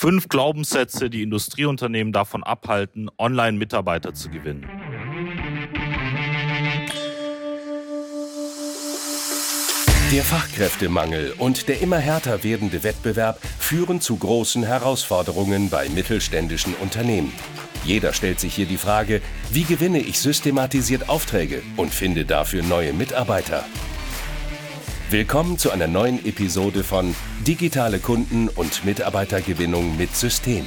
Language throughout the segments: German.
Fünf Glaubenssätze, die Industrieunternehmen davon abhalten, Online-Mitarbeiter zu gewinnen. Der Fachkräftemangel und der immer härter werdende Wettbewerb führen zu großen Herausforderungen bei mittelständischen Unternehmen. Jeder stellt sich hier die Frage, wie gewinne ich systematisiert Aufträge und finde dafür neue Mitarbeiter? Willkommen zu einer neuen Episode von Digitale Kunden- und Mitarbeitergewinnung mit System.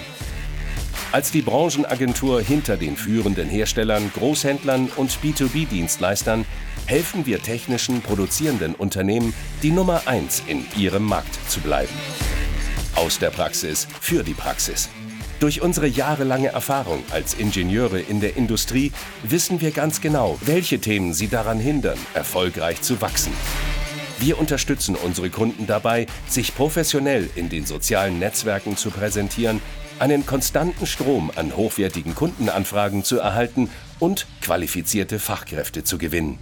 Als die Branchenagentur hinter den führenden Herstellern, Großhändlern und B2B-Dienstleistern helfen wir technischen produzierenden Unternehmen, die Nummer 1 in ihrem Markt zu bleiben. Aus der Praxis für die Praxis. Durch unsere jahrelange Erfahrung als Ingenieure in der Industrie wissen wir ganz genau, welche Themen sie daran hindern, erfolgreich zu wachsen. Wir unterstützen unsere Kunden dabei, sich professionell in den sozialen Netzwerken zu präsentieren, einen konstanten Strom an hochwertigen Kundenanfragen zu erhalten und qualifizierte Fachkräfte zu gewinnen.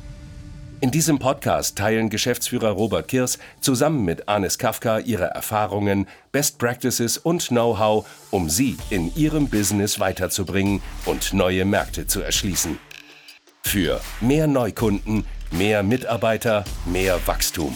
In diesem Podcast teilen Geschäftsführer Robert Kirs zusammen mit Anis Kafka ihre Erfahrungen, Best Practices und Know-how, um sie in ihrem Business weiterzubringen und neue Märkte zu erschließen. Für mehr Neukunden, Mehr Mitarbeiter, mehr Wachstum.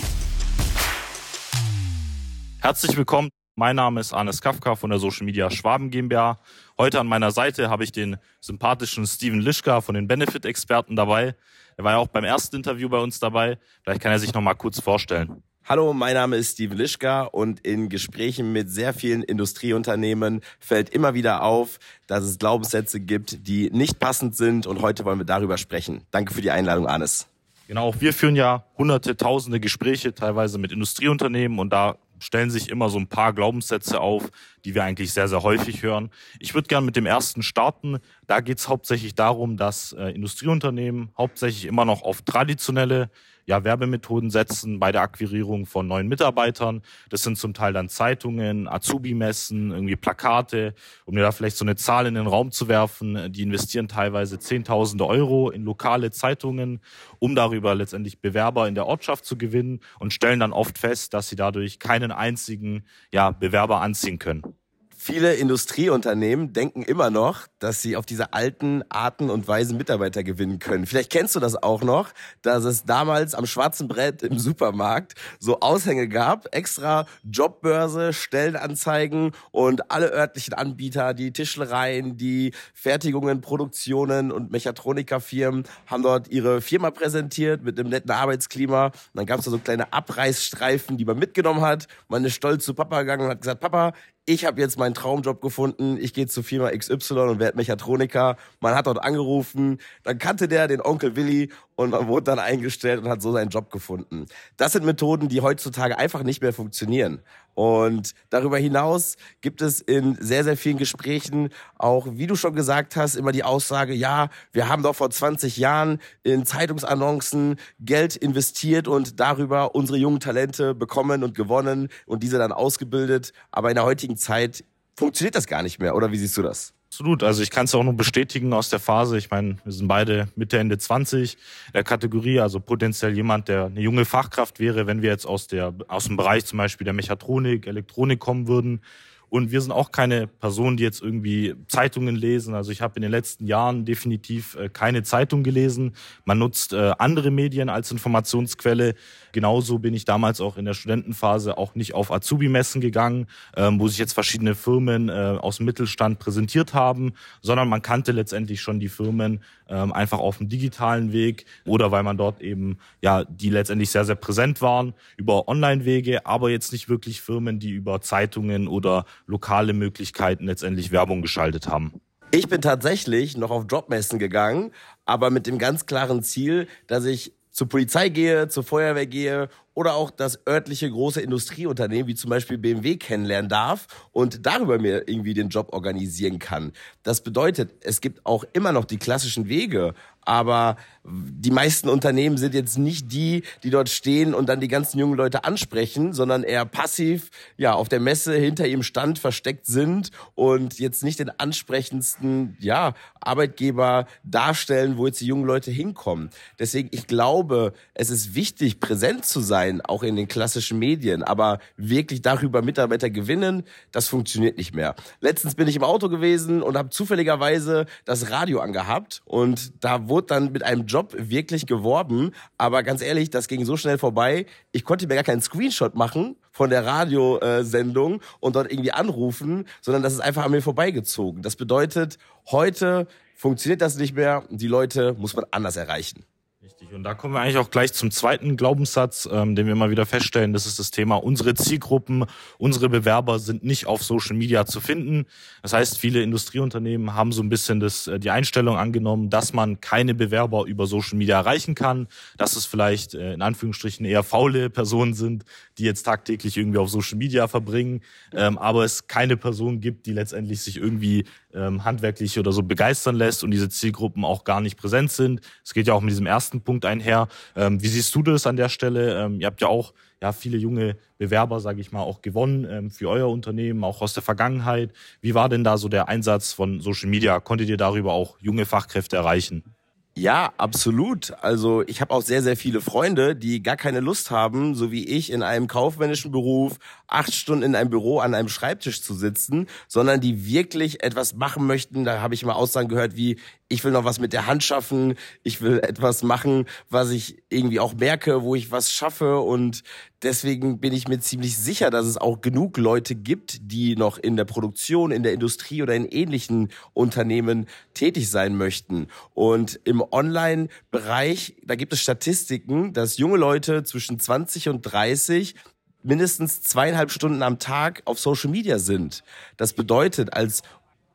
Herzlich willkommen. Mein Name ist Arnes Kafka von der Social Media Schwaben GmbH. Heute an meiner Seite habe ich den sympathischen Steven Lischka von den Benefit-Experten dabei. Er war ja auch beim ersten Interview bei uns dabei. Vielleicht kann er sich noch mal kurz vorstellen. Hallo, mein Name ist Steven Lischka und in Gesprächen mit sehr vielen Industrieunternehmen fällt immer wieder auf, dass es Glaubenssätze gibt, die nicht passend sind und heute wollen wir darüber sprechen. Danke für die Einladung, Arnes. Genau, wir führen ja hunderte, tausende Gespräche, teilweise mit Industrieunternehmen und da stellen sich immer so ein paar Glaubenssätze auf, die wir eigentlich sehr, sehr häufig hören. Ich würde gerne mit dem ersten starten. Da geht es hauptsächlich darum, dass äh, Industrieunternehmen hauptsächlich immer noch auf traditionelle ja, Werbemethoden setzen bei der Akquirierung von neuen Mitarbeitern. Das sind zum Teil dann Zeitungen, Azubi-Messen, irgendwie Plakate, um dir da vielleicht so eine Zahl in den Raum zu werfen. Die investieren teilweise Zehntausende Euro in lokale Zeitungen, um darüber letztendlich Bewerber in der Ortschaft zu gewinnen und stellen dann oft fest, dass sie dadurch keinen einzigen ja, Bewerber anziehen können. Viele Industrieunternehmen denken immer noch, dass sie auf diese alten Arten und Weisen Mitarbeiter gewinnen können. Vielleicht kennst du das auch noch, dass es damals am schwarzen Brett im Supermarkt so Aushänge gab, extra Jobbörse, Stellenanzeigen und alle örtlichen Anbieter, die Tischlereien, die Fertigungen, Produktionen und Mechatronikerfirmen haben dort ihre Firma präsentiert mit einem netten Arbeitsklima. Und dann gab es da so kleine Abreißstreifen, die man mitgenommen hat. Man ist stolz zu Papa gegangen und hat gesagt, Papa, ich habe jetzt meinen Traumjob gefunden, ich gehe zu Firma XY und werde Mechatroniker. Man hat dort angerufen, dann kannte der den Onkel Willi und man wurde dann eingestellt und hat so seinen Job gefunden. Das sind Methoden, die heutzutage einfach nicht mehr funktionieren. Und darüber hinaus gibt es in sehr, sehr vielen Gesprächen auch, wie du schon gesagt hast, immer die Aussage, ja, wir haben doch vor 20 Jahren in Zeitungsannoncen Geld investiert und darüber unsere jungen Talente bekommen und gewonnen und diese dann ausgebildet. Aber in der heutigen Zeit funktioniert das gar nicht mehr. Oder wie siehst du das? Absolut. Also ich kann es auch nur bestätigen aus der Phase. Ich meine, wir sind beide Mitte, Ende 20 der Kategorie, also potenziell jemand, der eine junge Fachkraft wäre, wenn wir jetzt aus der, aus dem Bereich zum Beispiel der Mechatronik, Elektronik kommen würden. Und wir sind auch keine Personen, die jetzt irgendwie Zeitungen lesen. Also ich habe in den letzten Jahren definitiv äh, keine Zeitung gelesen. Man nutzt äh, andere Medien als Informationsquelle. Genauso bin ich damals auch in der Studentenphase auch nicht auf Azubi-Messen gegangen, ähm, wo sich jetzt verschiedene Firmen äh, aus dem Mittelstand präsentiert haben, sondern man kannte letztendlich schon die Firmen ähm, einfach auf dem digitalen Weg oder weil man dort eben, ja, die letztendlich sehr, sehr präsent waren über Online-Wege, aber jetzt nicht wirklich Firmen, die über Zeitungen oder lokale Möglichkeiten letztendlich Werbung geschaltet haben. Ich bin tatsächlich noch auf Jobmessen gegangen, aber mit dem ganz klaren Ziel, dass ich zur Polizei gehe, zur Feuerwehr gehe oder auch das örtliche große Industrieunternehmen wie zum Beispiel BMW kennenlernen darf und darüber mir irgendwie den Job organisieren kann. Das bedeutet, es gibt auch immer noch die klassischen Wege, aber die meisten Unternehmen sind jetzt nicht die, die dort stehen und dann die ganzen jungen Leute ansprechen, sondern eher passiv, ja, auf der Messe hinter ihrem Stand versteckt sind und jetzt nicht den ansprechendsten, ja, Arbeitgeber darstellen, wo jetzt die jungen Leute hinkommen. Deswegen, ich glaube, es ist wichtig, präsent zu sein sein, auch in den klassischen Medien, aber wirklich darüber Mitarbeiter gewinnen, das funktioniert nicht mehr. Letztens bin ich im Auto gewesen und habe zufälligerweise das Radio angehabt und da wurde dann mit einem Job wirklich geworben, aber ganz ehrlich, das ging so schnell vorbei, ich konnte mir gar keinen Screenshot machen von der Radiosendung und dort irgendwie anrufen, sondern das ist einfach an mir vorbeigezogen. Das bedeutet, heute funktioniert das nicht mehr. Die Leute muss man anders erreichen. Und da kommen wir eigentlich auch gleich zum zweiten Glaubenssatz, ähm, den wir immer wieder feststellen. Das ist das Thema, unsere Zielgruppen, unsere Bewerber sind nicht auf Social Media zu finden. Das heißt, viele Industrieunternehmen haben so ein bisschen das, äh, die Einstellung angenommen, dass man keine Bewerber über Social Media erreichen kann, dass es vielleicht äh, in Anführungsstrichen eher faule Personen sind, die jetzt tagtäglich irgendwie auf Social Media verbringen, ähm, aber es keine Person gibt, die letztendlich sich irgendwie ähm, handwerklich oder so begeistern lässt und diese Zielgruppen auch gar nicht präsent sind. Es geht ja auch mit diesem ersten Punkt einher. Ähm, wie siehst du das an der Stelle? Ähm, ihr habt ja auch ja, viele junge Bewerber, sage ich mal, auch gewonnen ähm, für euer Unternehmen, auch aus der Vergangenheit. Wie war denn da so der Einsatz von Social Media? Konntet ihr darüber auch junge Fachkräfte erreichen? Ja, absolut. Also ich habe auch sehr, sehr viele Freunde, die gar keine Lust haben, so wie ich, in einem kaufmännischen Beruf acht Stunden in einem Büro an einem Schreibtisch zu sitzen, sondern die wirklich etwas machen möchten. Da habe ich mal Aussagen gehört wie, ich will noch was mit der Hand schaffen, ich will etwas machen, was ich irgendwie auch merke, wo ich was schaffe und deswegen bin ich mir ziemlich sicher, dass es auch genug Leute gibt, die noch in der Produktion, in der Industrie oder in ähnlichen Unternehmen tätig sein möchten. Und im Online-Bereich, da gibt es Statistiken, dass junge Leute zwischen 20 und 30 mindestens zweieinhalb Stunden am Tag auf Social Media sind. Das bedeutet, als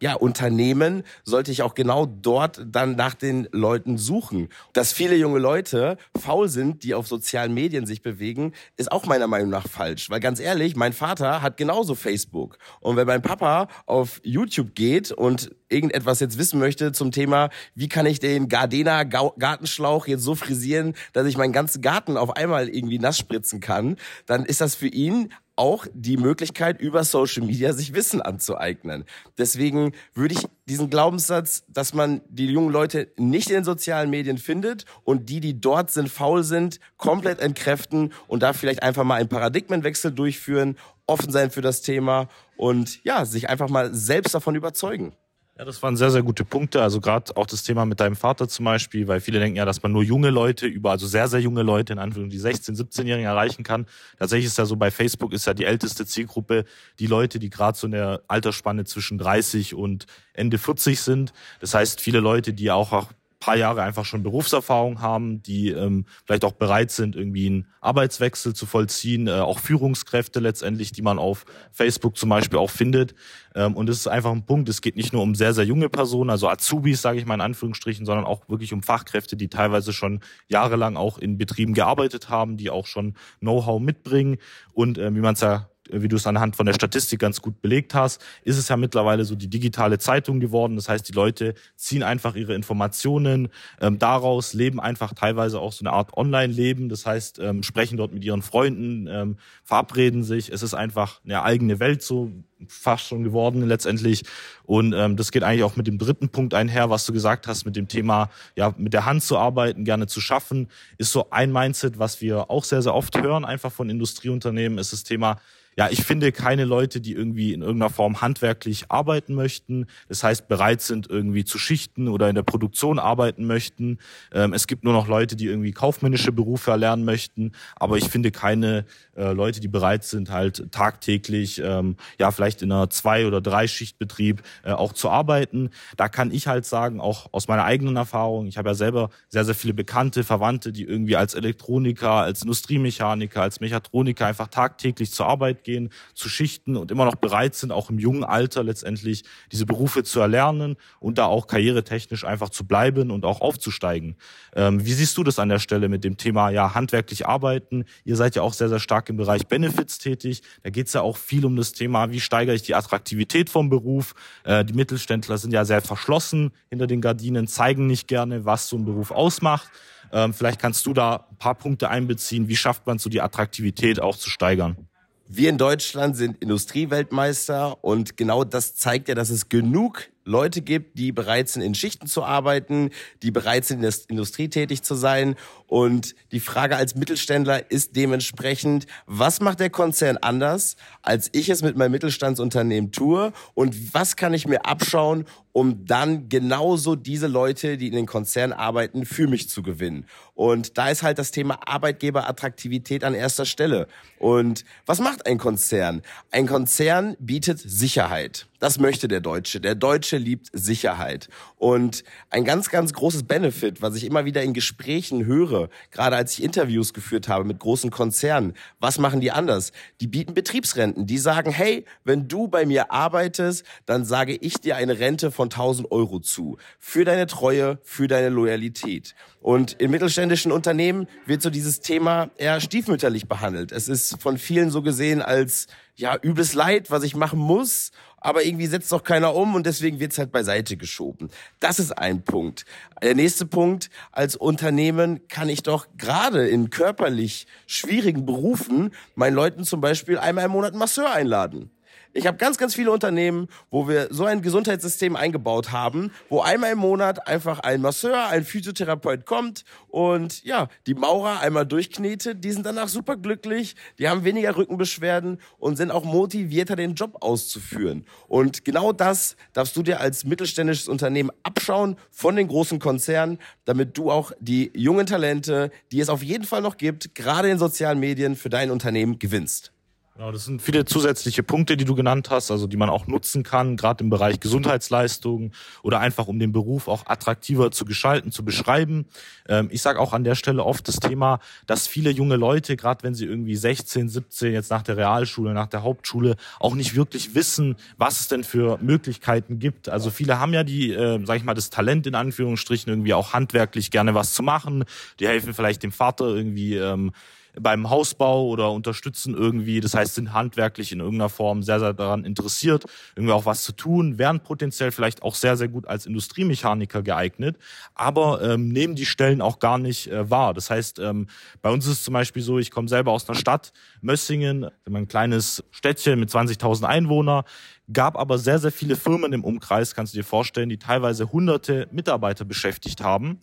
ja, Unternehmen sollte ich auch genau dort dann nach den Leuten suchen. Dass viele junge Leute faul sind, die auf sozialen Medien sich bewegen, ist auch meiner Meinung nach falsch. Weil ganz ehrlich, mein Vater hat genauso Facebook. Und wenn mein Papa auf YouTube geht und irgendetwas jetzt wissen möchte zum Thema, wie kann ich den Gardena Gartenschlauch jetzt so frisieren, dass ich meinen ganzen Garten auf einmal irgendwie nass spritzen kann, dann ist das für ihn auch die Möglichkeit, über Social Media sich Wissen anzueignen. Deswegen würde ich diesen Glaubenssatz, dass man die jungen Leute nicht in den sozialen Medien findet und die, die dort sind, faul sind, komplett entkräften und da vielleicht einfach mal einen Paradigmenwechsel durchführen, offen sein für das Thema und ja, sich einfach mal selbst davon überzeugen. Ja, das waren sehr, sehr gute Punkte. Also gerade auch das Thema mit deinem Vater zum Beispiel, weil viele denken ja, dass man nur junge Leute über, also sehr, sehr junge Leute, in Anführungszeichen die 16-, 17-Jährigen erreichen kann. Tatsächlich ist ja so, bei Facebook ist ja die älteste Zielgruppe die Leute, die gerade so in der Altersspanne zwischen 30 und Ende 40 sind. Das heißt, viele Leute, die auch, auch paar Jahre einfach schon Berufserfahrung haben, die ähm, vielleicht auch bereit sind, irgendwie einen Arbeitswechsel zu vollziehen, äh, auch Führungskräfte letztendlich, die man auf Facebook zum Beispiel auch findet. Ähm, und es ist einfach ein Punkt, es geht nicht nur um sehr, sehr junge Personen, also Azubis, sage ich mal in Anführungsstrichen, sondern auch wirklich um Fachkräfte, die teilweise schon jahrelang auch in Betrieben gearbeitet haben, die auch schon Know-how mitbringen und äh, wie man es ja wie du es anhand von der Statistik ganz gut belegt hast, ist es ja mittlerweile so die digitale Zeitung geworden. Das heißt, die Leute ziehen einfach ihre Informationen ähm, daraus, leben einfach teilweise auch so eine Art Online-Leben. Das heißt, ähm, sprechen dort mit ihren Freunden, ähm, verabreden sich. Es ist einfach eine eigene Welt so fast schon geworden letztendlich. Und ähm, das geht eigentlich auch mit dem dritten Punkt einher, was du gesagt hast, mit dem Thema, ja, mit der Hand zu arbeiten, gerne zu schaffen, ist so ein Mindset, was wir auch sehr, sehr oft hören, einfach von Industrieunternehmen, ist das Thema, ja, ich finde keine Leute, die irgendwie in irgendeiner Form handwerklich arbeiten möchten. Das heißt, bereit sind, irgendwie zu schichten oder in der Produktion arbeiten möchten. Ähm, es gibt nur noch Leute, die irgendwie kaufmännische Berufe erlernen möchten. Aber ich finde keine äh, Leute, die bereit sind, halt tagtäglich, ähm, ja, vielleicht in einer Zwei- oder Drei-Schichtbetrieb äh, auch zu arbeiten. Da kann ich halt sagen, auch aus meiner eigenen Erfahrung, ich habe ja selber sehr, sehr viele Bekannte, Verwandte, die irgendwie als Elektroniker, als Industriemechaniker, als Mechatroniker einfach tagtäglich zur Arbeit gehen, zu schichten und immer noch bereit sind, auch im jungen Alter letztendlich diese Berufe zu erlernen und da auch karrieretechnisch einfach zu bleiben und auch aufzusteigen. Ähm, wie siehst du das an der Stelle mit dem Thema ja handwerklich arbeiten? Ihr seid ja auch sehr, sehr stark im Bereich Benefits tätig. Da geht es ja auch viel um das Thema, wie steigere ich die Attraktivität vom Beruf. Äh, die Mittelständler sind ja sehr verschlossen hinter den Gardinen, zeigen nicht gerne, was so ein Beruf ausmacht. Ähm, vielleicht kannst du da ein paar Punkte einbeziehen. Wie schafft man so die Attraktivität auch zu steigern? Wir in Deutschland sind Industrieweltmeister und genau das zeigt ja, dass es genug Leute gibt, die bereit sind, in Schichten zu arbeiten, die bereit sind, in der Industrie tätig zu sein. Und die Frage als Mittelständler ist dementsprechend, was macht der Konzern anders, als ich es mit meinem Mittelstandsunternehmen tue? Und was kann ich mir abschauen, um dann genauso diese Leute, die in den Konzernen arbeiten, für mich zu gewinnen. Und da ist halt das Thema Arbeitgeberattraktivität an erster Stelle. Und was macht ein Konzern? Ein Konzern bietet Sicherheit. Das möchte der Deutsche. Der Deutsche liebt Sicherheit. Und ein ganz, ganz großes Benefit, was ich immer wieder in Gesprächen höre, gerade als ich Interviews geführt habe mit großen Konzernen, was machen die anders? Die bieten Betriebsrenten. Die sagen, hey, wenn du bei mir arbeitest, dann sage ich dir eine Rente von 1000 Euro zu. Für deine Treue, für deine Loyalität. Und in mittelständischen Unternehmen wird so dieses Thema eher stiefmütterlich behandelt. Es ist von vielen so gesehen als ja übles Leid, was ich machen muss, aber irgendwie setzt doch keiner um und deswegen wird's halt beiseite geschoben. Das ist ein Punkt. Der nächste Punkt, als Unternehmen kann ich doch gerade in körperlich schwierigen Berufen meinen Leuten zum Beispiel einmal im Monat einen Masseur einladen. Ich habe ganz, ganz viele Unternehmen, wo wir so ein Gesundheitssystem eingebaut haben, wo einmal im Monat einfach ein Masseur, ein Physiotherapeut kommt und ja, die Maurer einmal durchknetet, die sind danach super glücklich, die haben weniger Rückenbeschwerden und sind auch motivierter, den Job auszuführen. Und genau das darfst du dir als mittelständisches Unternehmen abschauen von den großen Konzernen, damit du auch die jungen Talente, die es auf jeden Fall noch gibt, gerade in sozialen Medien für dein Unternehmen gewinnst. Genau, das sind viele zusätzliche Punkte, die du genannt hast, also die man auch nutzen kann, gerade im Bereich Gesundheitsleistungen oder einfach um den Beruf auch attraktiver zu gestalten, zu beschreiben. Ähm, ich sage auch an der Stelle oft das Thema, dass viele junge Leute, gerade wenn sie irgendwie 16, 17 jetzt nach der Realschule, nach der Hauptschule, auch nicht wirklich wissen, was es denn für Möglichkeiten gibt. Also viele haben ja die, äh, sag ich mal, das Talent in Anführungsstrichen irgendwie auch handwerklich gerne was zu machen. Die helfen vielleicht dem Vater irgendwie ähm, beim Hausbau oder unterstützen irgendwie. Das heißt, sind handwerklich in irgendeiner Form sehr, sehr daran interessiert, irgendwie auch was zu tun, wären potenziell vielleicht auch sehr, sehr gut als Industriemechaniker geeignet, aber ähm, nehmen die Stellen auch gar nicht äh, wahr. Das heißt, ähm, bei uns ist es zum Beispiel so, ich komme selber aus einer Stadt, Mössingen, ein kleines Städtchen mit 20.000 Einwohnern gab aber sehr, sehr viele Firmen im Umkreis, kannst du dir vorstellen, die teilweise hunderte Mitarbeiter beschäftigt haben.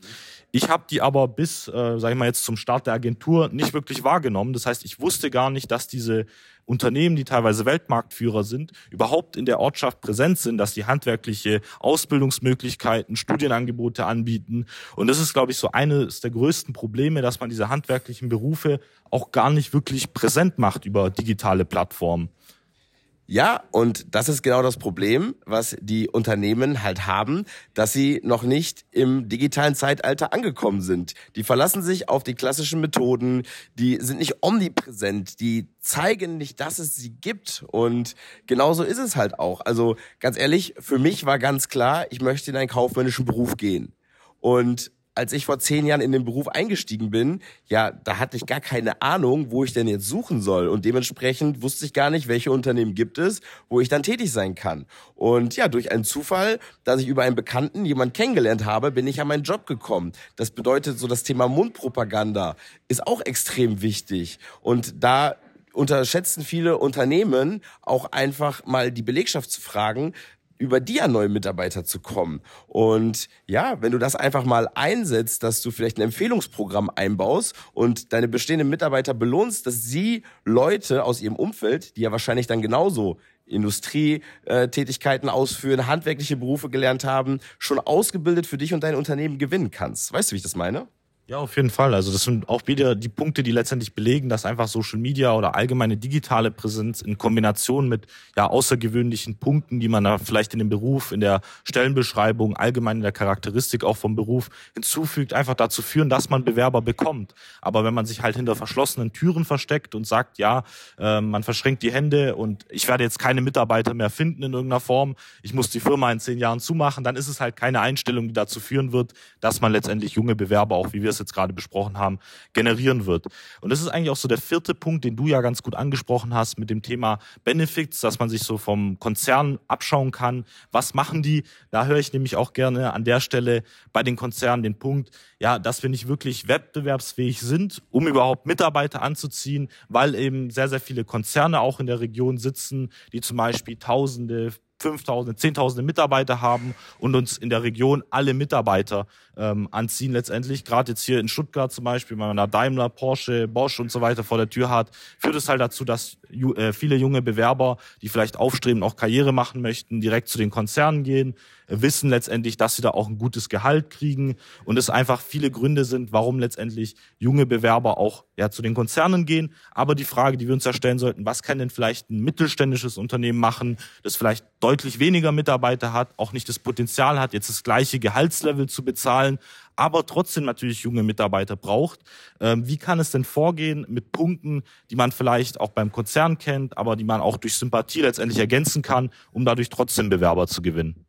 Ich habe die aber bis, äh, sage ich mal jetzt zum Start der Agentur nicht wirklich wahrgenommen. Das heißt, ich wusste gar nicht, dass diese Unternehmen, die teilweise Weltmarktführer sind, überhaupt in der Ortschaft präsent sind, dass die handwerkliche Ausbildungsmöglichkeiten, Studienangebote anbieten. Und das ist, glaube ich, so eines der größten Probleme, dass man diese handwerklichen Berufe auch gar nicht wirklich präsent macht über digitale Plattformen. Ja, und das ist genau das Problem, was die Unternehmen halt haben, dass sie noch nicht im digitalen Zeitalter angekommen sind. Die verlassen sich auf die klassischen Methoden, die sind nicht omnipräsent, die zeigen nicht, dass es sie gibt. Und genauso ist es halt auch. Also ganz ehrlich, für mich war ganz klar, ich möchte in einen kaufmännischen Beruf gehen. Und als ich vor zehn Jahren in den Beruf eingestiegen bin, ja, da hatte ich gar keine Ahnung, wo ich denn jetzt suchen soll. Und dementsprechend wusste ich gar nicht, welche Unternehmen gibt es, wo ich dann tätig sein kann. Und ja, durch einen Zufall, dass ich über einen Bekannten jemanden kennengelernt habe, bin ich an meinen Job gekommen. Das bedeutet so, das Thema Mundpropaganda ist auch extrem wichtig. Und da unterschätzen viele Unternehmen auch einfach mal die Belegschaft zu fragen, über die an neue Mitarbeiter zu kommen. Und ja, wenn du das einfach mal einsetzt, dass du vielleicht ein Empfehlungsprogramm einbaust und deine bestehenden Mitarbeiter belohnst, dass sie Leute aus ihrem Umfeld, die ja wahrscheinlich dann genauso Industrietätigkeiten ausführen, handwerkliche Berufe gelernt haben, schon ausgebildet für dich und dein Unternehmen gewinnen kannst. Weißt du, wie ich das meine? Ja, auf jeden Fall. Also das sind auch wieder die Punkte, die letztendlich belegen, dass einfach Social Media oder allgemeine digitale Präsenz in Kombination mit ja außergewöhnlichen Punkten, die man da vielleicht in dem Beruf, in der Stellenbeschreibung, allgemein in der Charakteristik auch vom Beruf hinzufügt, einfach dazu führen, dass man Bewerber bekommt. Aber wenn man sich halt hinter verschlossenen Türen versteckt und sagt, ja, äh, man verschränkt die Hände und ich werde jetzt keine Mitarbeiter mehr finden in irgendeiner Form, ich muss die Firma in zehn Jahren zumachen, dann ist es halt keine Einstellung, die dazu führen wird, dass man letztendlich junge Bewerber auch, wie wir es jetzt gerade besprochen haben, generieren wird. Und das ist eigentlich auch so der vierte Punkt, den du ja ganz gut angesprochen hast mit dem Thema Benefits, dass man sich so vom Konzern abschauen kann. Was machen die? Da höre ich nämlich auch gerne an der Stelle bei den Konzernen den Punkt, ja, dass wir nicht wirklich wettbewerbsfähig sind, um überhaupt Mitarbeiter anzuziehen, weil eben sehr, sehr viele Konzerne auch in der Region sitzen, die zum Beispiel Tausende, 5000, 10.000 Mitarbeiter haben und uns in der Region alle Mitarbeiter ähm, anziehen letztendlich. Gerade jetzt hier in Stuttgart zum Beispiel, wenn man da Daimler, Porsche, Bosch und so weiter vor der Tür hat, führt es halt dazu, dass äh, viele junge Bewerber, die vielleicht aufstreben, auch Karriere machen möchten, direkt zu den Konzernen gehen, wissen letztendlich, dass sie da auch ein gutes Gehalt kriegen und es einfach viele Gründe sind, warum letztendlich junge Bewerber auch ja zu den Konzernen gehen. Aber die Frage, die wir uns ja stellen sollten, was kann denn vielleicht ein mittelständisches Unternehmen machen, das vielleicht deutlich weniger Mitarbeiter hat, auch nicht das Potenzial hat, jetzt das gleiche Gehaltslevel zu bezahlen, aber trotzdem natürlich junge Mitarbeiter braucht. Ähm, wie kann es denn vorgehen mit Punkten, die man vielleicht auch beim Konzern kennt, aber die man auch durch Sympathie letztendlich ergänzen kann, um dadurch trotzdem Bewerber zu gewinnen?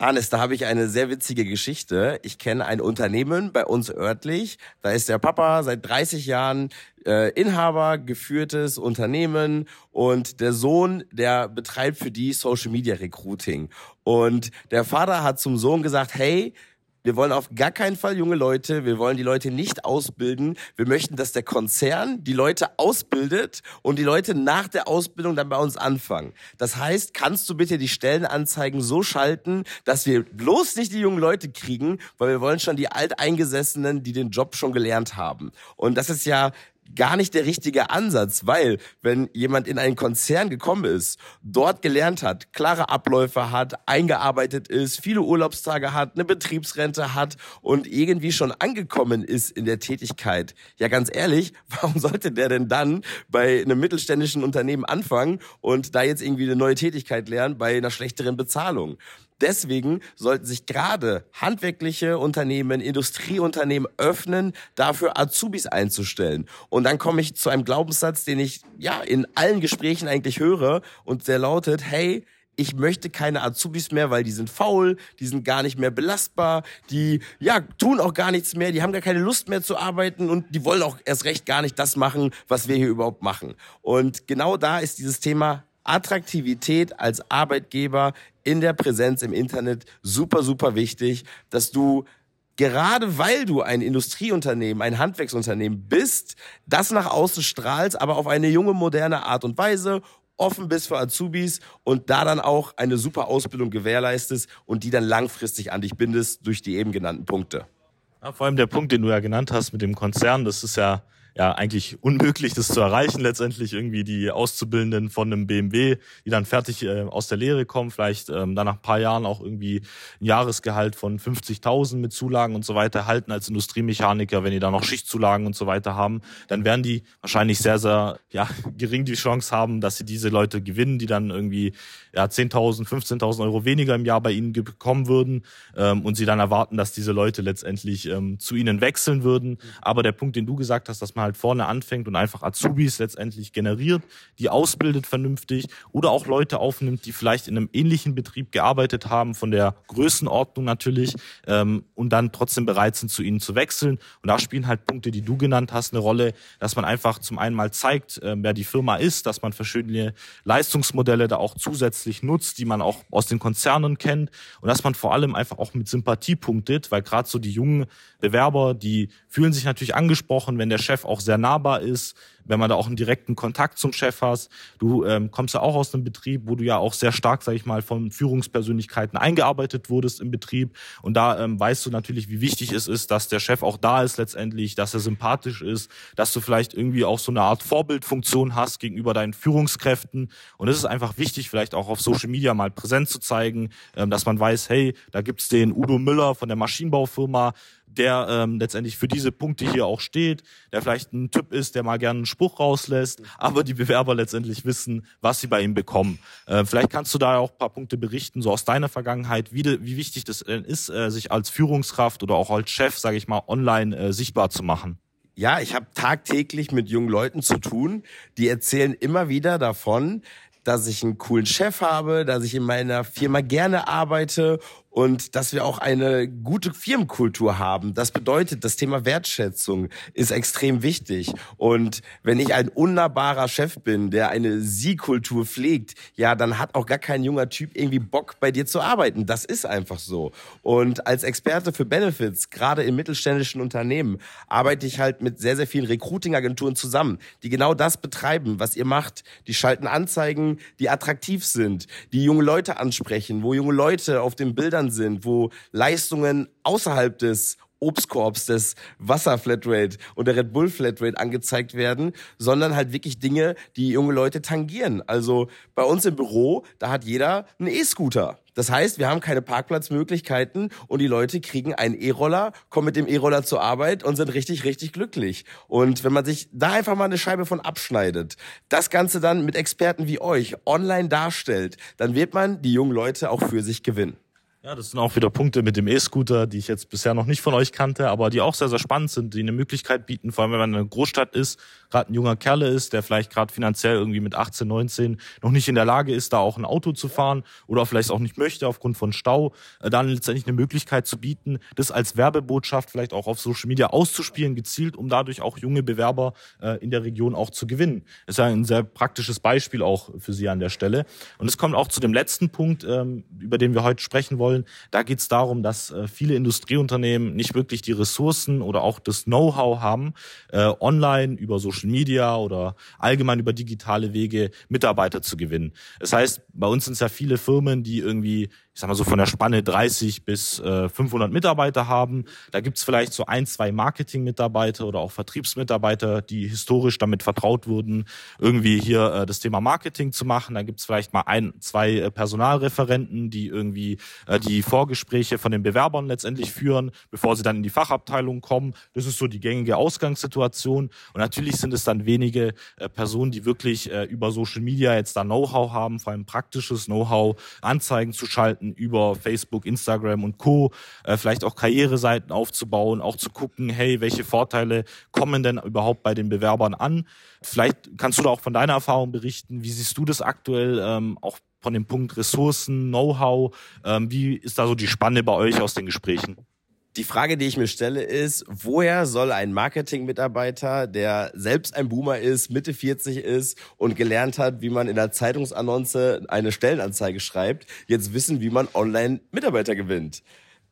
Hannes, da habe ich eine sehr witzige Geschichte. Ich kenne ein Unternehmen bei uns örtlich. Da ist der Papa seit 30 Jahren äh, Inhaber, geführtes Unternehmen und der Sohn, der betreibt für die Social Media Recruiting. Und der Vater hat zum Sohn gesagt, hey, wir wollen auf gar keinen Fall junge Leute. Wir wollen die Leute nicht ausbilden. Wir möchten, dass der Konzern die Leute ausbildet und die Leute nach der Ausbildung dann bei uns anfangen. Das heißt, kannst du bitte die Stellenanzeigen so schalten, dass wir bloß nicht die jungen Leute kriegen, weil wir wollen schon die Alteingesessenen, die den Job schon gelernt haben. Und das ist ja gar nicht der richtige Ansatz, weil wenn jemand in einen Konzern gekommen ist, dort gelernt hat, klare Abläufe hat, eingearbeitet ist, viele Urlaubstage hat, eine Betriebsrente hat und irgendwie schon angekommen ist in der Tätigkeit, ja ganz ehrlich, warum sollte der denn dann bei einem mittelständischen Unternehmen anfangen und da jetzt irgendwie eine neue Tätigkeit lernen bei einer schlechteren Bezahlung? Deswegen sollten sich gerade handwerkliche Unternehmen, Industrieunternehmen öffnen, dafür Azubis einzustellen. Und dann komme ich zu einem Glaubenssatz, den ich ja in allen Gesprächen eigentlich höre und der lautet, hey, ich möchte keine Azubis mehr, weil die sind faul, die sind gar nicht mehr belastbar, die ja tun auch gar nichts mehr, die haben gar keine Lust mehr zu arbeiten und die wollen auch erst recht gar nicht das machen, was wir hier überhaupt machen. Und genau da ist dieses Thema Attraktivität als Arbeitgeber in der Präsenz im Internet super, super wichtig, dass du gerade weil du ein Industrieunternehmen, ein Handwerksunternehmen bist, das nach außen strahlst, aber auf eine junge, moderne Art und Weise, offen bist für Azubis und da dann auch eine super Ausbildung gewährleistest und die dann langfristig an dich bindest durch die eben genannten Punkte. Ja, vor allem der Punkt, den du ja genannt hast mit dem Konzern, das ist ja ja eigentlich unmöglich, das zu erreichen. Letztendlich irgendwie die Auszubildenden von einem BMW, die dann fertig äh, aus der Lehre kommen, vielleicht ähm, dann nach ein paar Jahren auch irgendwie ein Jahresgehalt von 50.000 mit Zulagen und so weiter halten als Industriemechaniker, wenn die da noch Schichtzulagen und so weiter haben, dann werden die wahrscheinlich sehr, sehr ja, gering die Chance haben, dass sie diese Leute gewinnen, die dann irgendwie ja, 10.000, 15.000 Euro weniger im Jahr bei ihnen bekommen würden ähm, und sie dann erwarten, dass diese Leute letztendlich ähm, zu ihnen wechseln würden. Aber der Punkt, den du gesagt hast, dass man halt vorne anfängt und einfach Azubis letztendlich generiert, die ausbildet vernünftig oder auch Leute aufnimmt, die vielleicht in einem ähnlichen Betrieb gearbeitet haben, von der Größenordnung natürlich, ähm, und dann trotzdem bereit sind, zu ihnen zu wechseln. Und da spielen halt Punkte, die du genannt hast, eine Rolle, dass man einfach zum einen mal zeigt, äh, wer die Firma ist, dass man verschiedene Leistungsmodelle da auch zusätzlich nutzt, die man auch aus den Konzernen kennt und dass man vor allem einfach auch mit Sympathie punktet, weil gerade so die jungen Bewerber, die fühlen sich natürlich angesprochen, wenn der Chef auch sehr nahbar ist, wenn man da auch einen direkten Kontakt zum Chef hast. Du ähm, kommst ja auch aus einem Betrieb, wo du ja auch sehr stark, sag ich mal, von Führungspersönlichkeiten eingearbeitet wurdest im Betrieb. Und da ähm, weißt du natürlich, wie wichtig es ist, dass der Chef auch da ist letztendlich, dass er sympathisch ist, dass du vielleicht irgendwie auch so eine Art Vorbildfunktion hast gegenüber deinen Führungskräften. Und es ist einfach wichtig, vielleicht auch auf Social Media mal präsent zu zeigen, ähm, dass man weiß, hey, da gibt's den Udo Müller von der Maschinenbaufirma, der ähm, letztendlich für diese Punkte hier auch steht, der vielleicht ein Typ ist, der mal gerne einen Spruch rauslässt, aber die Bewerber letztendlich wissen, was sie bei ihm bekommen. Äh, vielleicht kannst du da auch ein paar Punkte berichten, so aus deiner Vergangenheit, wie, de, wie wichtig das ist, äh, sich als Führungskraft oder auch als Chef, sage ich mal, online äh, sichtbar zu machen. Ja, ich habe tagtäglich mit jungen Leuten zu tun, die erzählen immer wieder davon, dass ich einen coolen Chef habe, dass ich in meiner Firma gerne arbeite und dass wir auch eine gute Firmenkultur haben. Das bedeutet, das Thema Wertschätzung ist extrem wichtig. Und wenn ich ein unnahbarer Chef bin, der eine Sie-Kultur pflegt, ja, dann hat auch gar kein junger Typ irgendwie Bock, bei dir zu arbeiten. Das ist einfach so. Und als Experte für Benefits, gerade in mittelständischen Unternehmen, arbeite ich halt mit sehr, sehr vielen Recruiting-Agenturen zusammen, die genau das betreiben, was ihr macht. Die schalten Anzeigen, die attraktiv sind, die junge Leute ansprechen, wo junge Leute auf den Bildern sind, wo Leistungen außerhalb des Obstkorbs des Wasser Flatrate und der Red Bull Flatrate angezeigt werden, sondern halt wirklich Dinge, die junge Leute tangieren. Also bei uns im Büro, da hat jeder einen E-Scooter. Das heißt, wir haben keine Parkplatzmöglichkeiten und die Leute kriegen einen E-Roller, kommen mit dem E-Roller zur Arbeit und sind richtig, richtig glücklich. Und wenn man sich da einfach mal eine Scheibe von abschneidet, das Ganze dann mit Experten wie euch online darstellt, dann wird man die jungen Leute auch für sich gewinnen. Ja, das sind auch wieder Punkte mit dem E-Scooter, die ich jetzt bisher noch nicht von euch kannte, aber die auch sehr, sehr spannend sind, die eine Möglichkeit bieten, vor allem wenn man in einer Großstadt ist, gerade ein junger Kerle ist, der vielleicht gerade finanziell irgendwie mit 18, 19 noch nicht in der Lage ist, da auch ein Auto zu fahren oder vielleicht auch nicht möchte aufgrund von Stau, äh, dann letztendlich eine Möglichkeit zu bieten, das als Werbebotschaft vielleicht auch auf Social Media auszuspielen, gezielt, um dadurch auch junge Bewerber äh, in der Region auch zu gewinnen. Das ist ja ein sehr praktisches Beispiel auch für Sie an der Stelle. Und es kommt auch zu dem letzten Punkt, ähm, über den wir heute sprechen wollen wollen. Da geht es darum, dass äh, viele Industrieunternehmen nicht wirklich die Ressourcen oder auch das Know-how haben, äh, online über Social Media oder allgemein über digitale Wege Mitarbeiter zu gewinnen. Das heißt, bei uns sind es ja viele Firmen, die irgendwie ich sag mal so von der Spanne 30 bis äh, 500 Mitarbeiter haben. Da gibt's vielleicht so ein, zwei Marketing-Mitarbeiter oder auch Vertriebsmitarbeiter, die historisch damit vertraut wurden, irgendwie hier äh, das Thema Marketing zu machen. Da gibt's vielleicht mal ein, zwei äh, Personalreferenten, die irgendwie äh, die Vorgespräche von den Bewerbern letztendlich führen, bevor sie dann in die Fachabteilung kommen. Das ist so die gängige Ausgangssituation. Und natürlich sind es dann wenige äh, Personen, die wirklich äh, über Social Media jetzt da Know-how haben, vor allem praktisches Know-how, Anzeigen zu schalten, Seiten über Facebook, Instagram und Co. Äh, vielleicht auch Karriereseiten aufzubauen, auch zu gucken, hey, welche Vorteile kommen denn überhaupt bei den Bewerbern an? Vielleicht kannst du da auch von deiner Erfahrung berichten. Wie siehst du das aktuell ähm, auch von dem Punkt Ressourcen, Know-how? Ähm, wie ist da so die Spanne bei euch aus den Gesprächen? Die Frage, die ich mir stelle, ist, woher soll ein Marketing-Mitarbeiter, der selbst ein Boomer ist, Mitte 40 ist und gelernt hat, wie man in der Zeitungsannonce eine Stellenanzeige schreibt, jetzt wissen, wie man online Mitarbeiter gewinnt?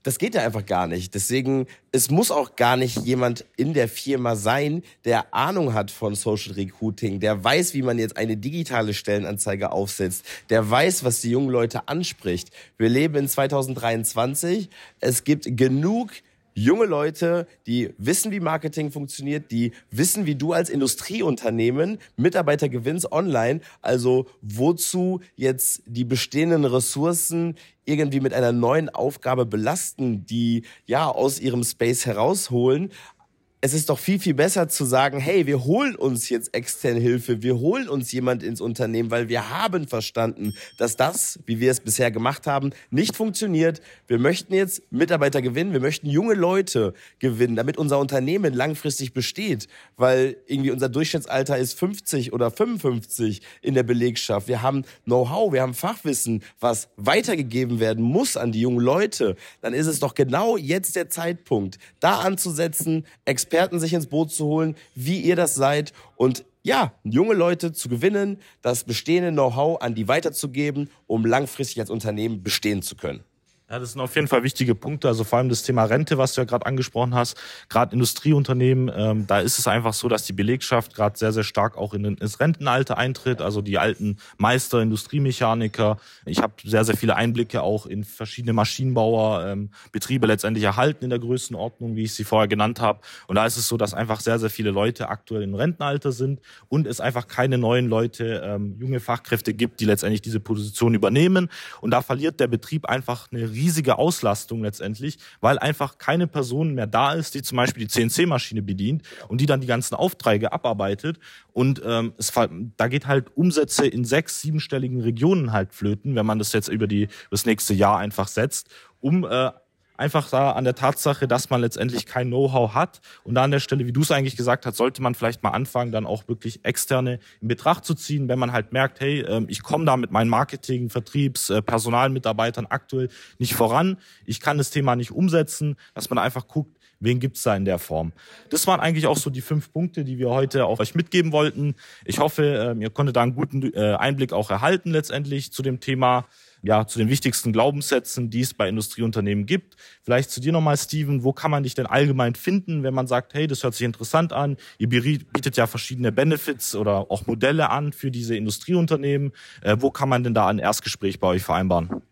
Das geht ja einfach gar nicht. Deswegen, es muss auch gar nicht jemand in der Firma sein, der Ahnung hat von Social Recruiting, der weiß, wie man jetzt eine digitale Stellenanzeige aufsetzt, der weiß, was die jungen Leute anspricht. Wir leben in 2023. Es gibt genug junge Leute, die wissen, wie Marketing funktioniert, die wissen, wie du als Industrieunternehmen Mitarbeiter gewinnst online. Also wozu jetzt die bestehenden Ressourcen irgendwie mit einer neuen Aufgabe belasten, die ja aus ihrem Space herausholen, es ist doch viel, viel besser zu sagen, hey, wir holen uns jetzt externe Hilfe, wir holen uns jemand ins Unternehmen, weil wir haben verstanden, dass das, wie wir es bisher gemacht haben, nicht funktioniert. Wir möchten jetzt Mitarbeiter gewinnen, wir möchten junge Leute gewinnen, damit unser Unternehmen langfristig besteht, weil irgendwie unser Durchschnittsalter ist 50 oder 55 in der Belegschaft. Wir haben Know-how, wir haben Fachwissen, was weitergegeben werden muss an die jungen Leute. Dann ist es doch genau jetzt der Zeitpunkt, da anzusetzen, Experten sich ins Boot zu holen, wie ihr das seid und ja, junge Leute zu gewinnen, das bestehende Know-how an die weiterzugeben, um langfristig als Unternehmen bestehen zu können. Ja, das sind auf jeden Fall wichtige Punkte. Also vor allem das Thema Rente, was du ja gerade angesprochen hast. Gerade Industrieunternehmen, ähm, da ist es einfach so, dass die Belegschaft gerade sehr, sehr stark auch in ins Rentenalter eintritt. Also die alten Meister, Industriemechaniker. Ich habe sehr, sehr viele Einblicke auch in verschiedene Maschinenbauer, ähm, Betriebe letztendlich erhalten in der Größenordnung, wie ich sie vorher genannt habe. Und da ist es so, dass einfach sehr, sehr viele Leute aktuell im Rentenalter sind und es einfach keine neuen Leute, ähm, junge Fachkräfte gibt, die letztendlich diese Position übernehmen. Und da verliert der Betrieb einfach eine riesige Auslastung letztendlich, weil einfach keine Person mehr da ist, die zum Beispiel die CNC-Maschine bedient und die dann die ganzen Aufträge abarbeitet. Und ähm, es, da geht halt Umsätze in sechs, siebenstelligen Regionen halt flöten, wenn man das jetzt über die das nächste Jahr einfach setzt, um äh, einfach da an der Tatsache, dass man letztendlich kein Know-how hat. Und da an der Stelle, wie du es eigentlich gesagt hast, sollte man vielleicht mal anfangen, dann auch wirklich externe in Betracht zu ziehen, wenn man halt merkt, hey, ähm, ich komme da mit meinen Marketing, Vertriebs, äh, Personalmitarbeitern aktuell nicht voran, ich kann das Thema nicht umsetzen, dass man einfach guckt, wen gibt's da in der Form. Das waren eigentlich auch so die fünf Punkte, die wir heute auf euch mitgeben wollten. Ich hoffe, ähm, ihr konntet da einen guten äh, Einblick auch erhalten letztendlich zu dem Thema ja, zu den wichtigsten Glaubenssätzen, die es bei Industrieunternehmen gibt. Vielleicht zu dir nochmal, Steven, wo kann man dich denn allgemein finden, wenn man sagt, hey, das hört sich interessant an, ihr bietet ja verschiedene Benefits oder auch Modelle an für diese Industrieunternehmen. Äh, wo kann man denn da ein Erstgespräch bei euch vereinbaren?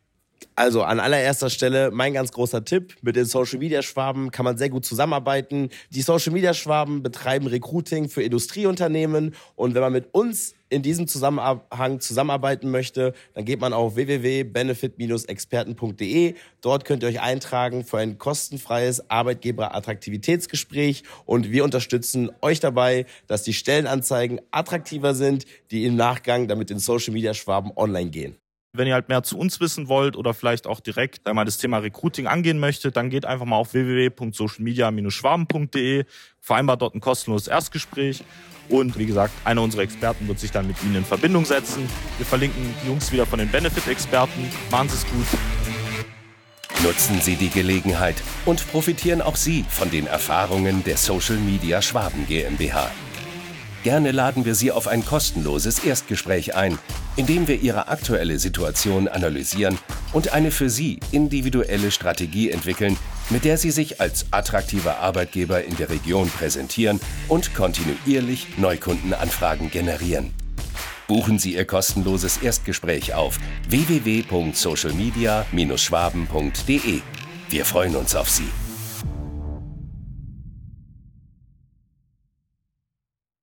Also an allererster Stelle mein ganz großer Tipp. Mit den Social Media Schwaben kann man sehr gut zusammenarbeiten. Die Social Media Schwaben betreiben Recruiting für Industrieunternehmen. Und wenn man mit uns in diesem Zusammenhang zusammenarbeiten möchte, dann geht man auf www.benefit-experten.de. Dort könnt ihr euch eintragen für ein kostenfreies Arbeitgeberattraktivitätsgespräch und wir unterstützen euch dabei, dass die Stellenanzeigen attraktiver sind, die im Nachgang damit in Social Media Schwaben online gehen. Wenn ihr halt mehr zu uns wissen wollt oder vielleicht auch direkt einmal das Thema Recruiting angehen möchtet, dann geht einfach mal auf www.socialmedia-schwaben.de, vereinbart dort ein kostenloses Erstgespräch und wie gesagt, einer unserer Experten wird sich dann mit Ihnen in Verbindung setzen. Wir verlinken die Jungs wieder von den Benefit-Experten. Machen Sie es gut. Nutzen Sie die Gelegenheit und profitieren auch Sie von den Erfahrungen der Social Media Schwaben GmbH. Gerne laden wir Sie auf ein kostenloses Erstgespräch ein, in dem wir Ihre aktuelle Situation analysieren und eine für Sie individuelle Strategie entwickeln, mit der Sie sich als attraktiver Arbeitgeber in der Region präsentieren und kontinuierlich Neukundenanfragen generieren. Buchen Sie Ihr kostenloses Erstgespräch auf www.socialmedia-schwaben.de. Wir freuen uns auf Sie.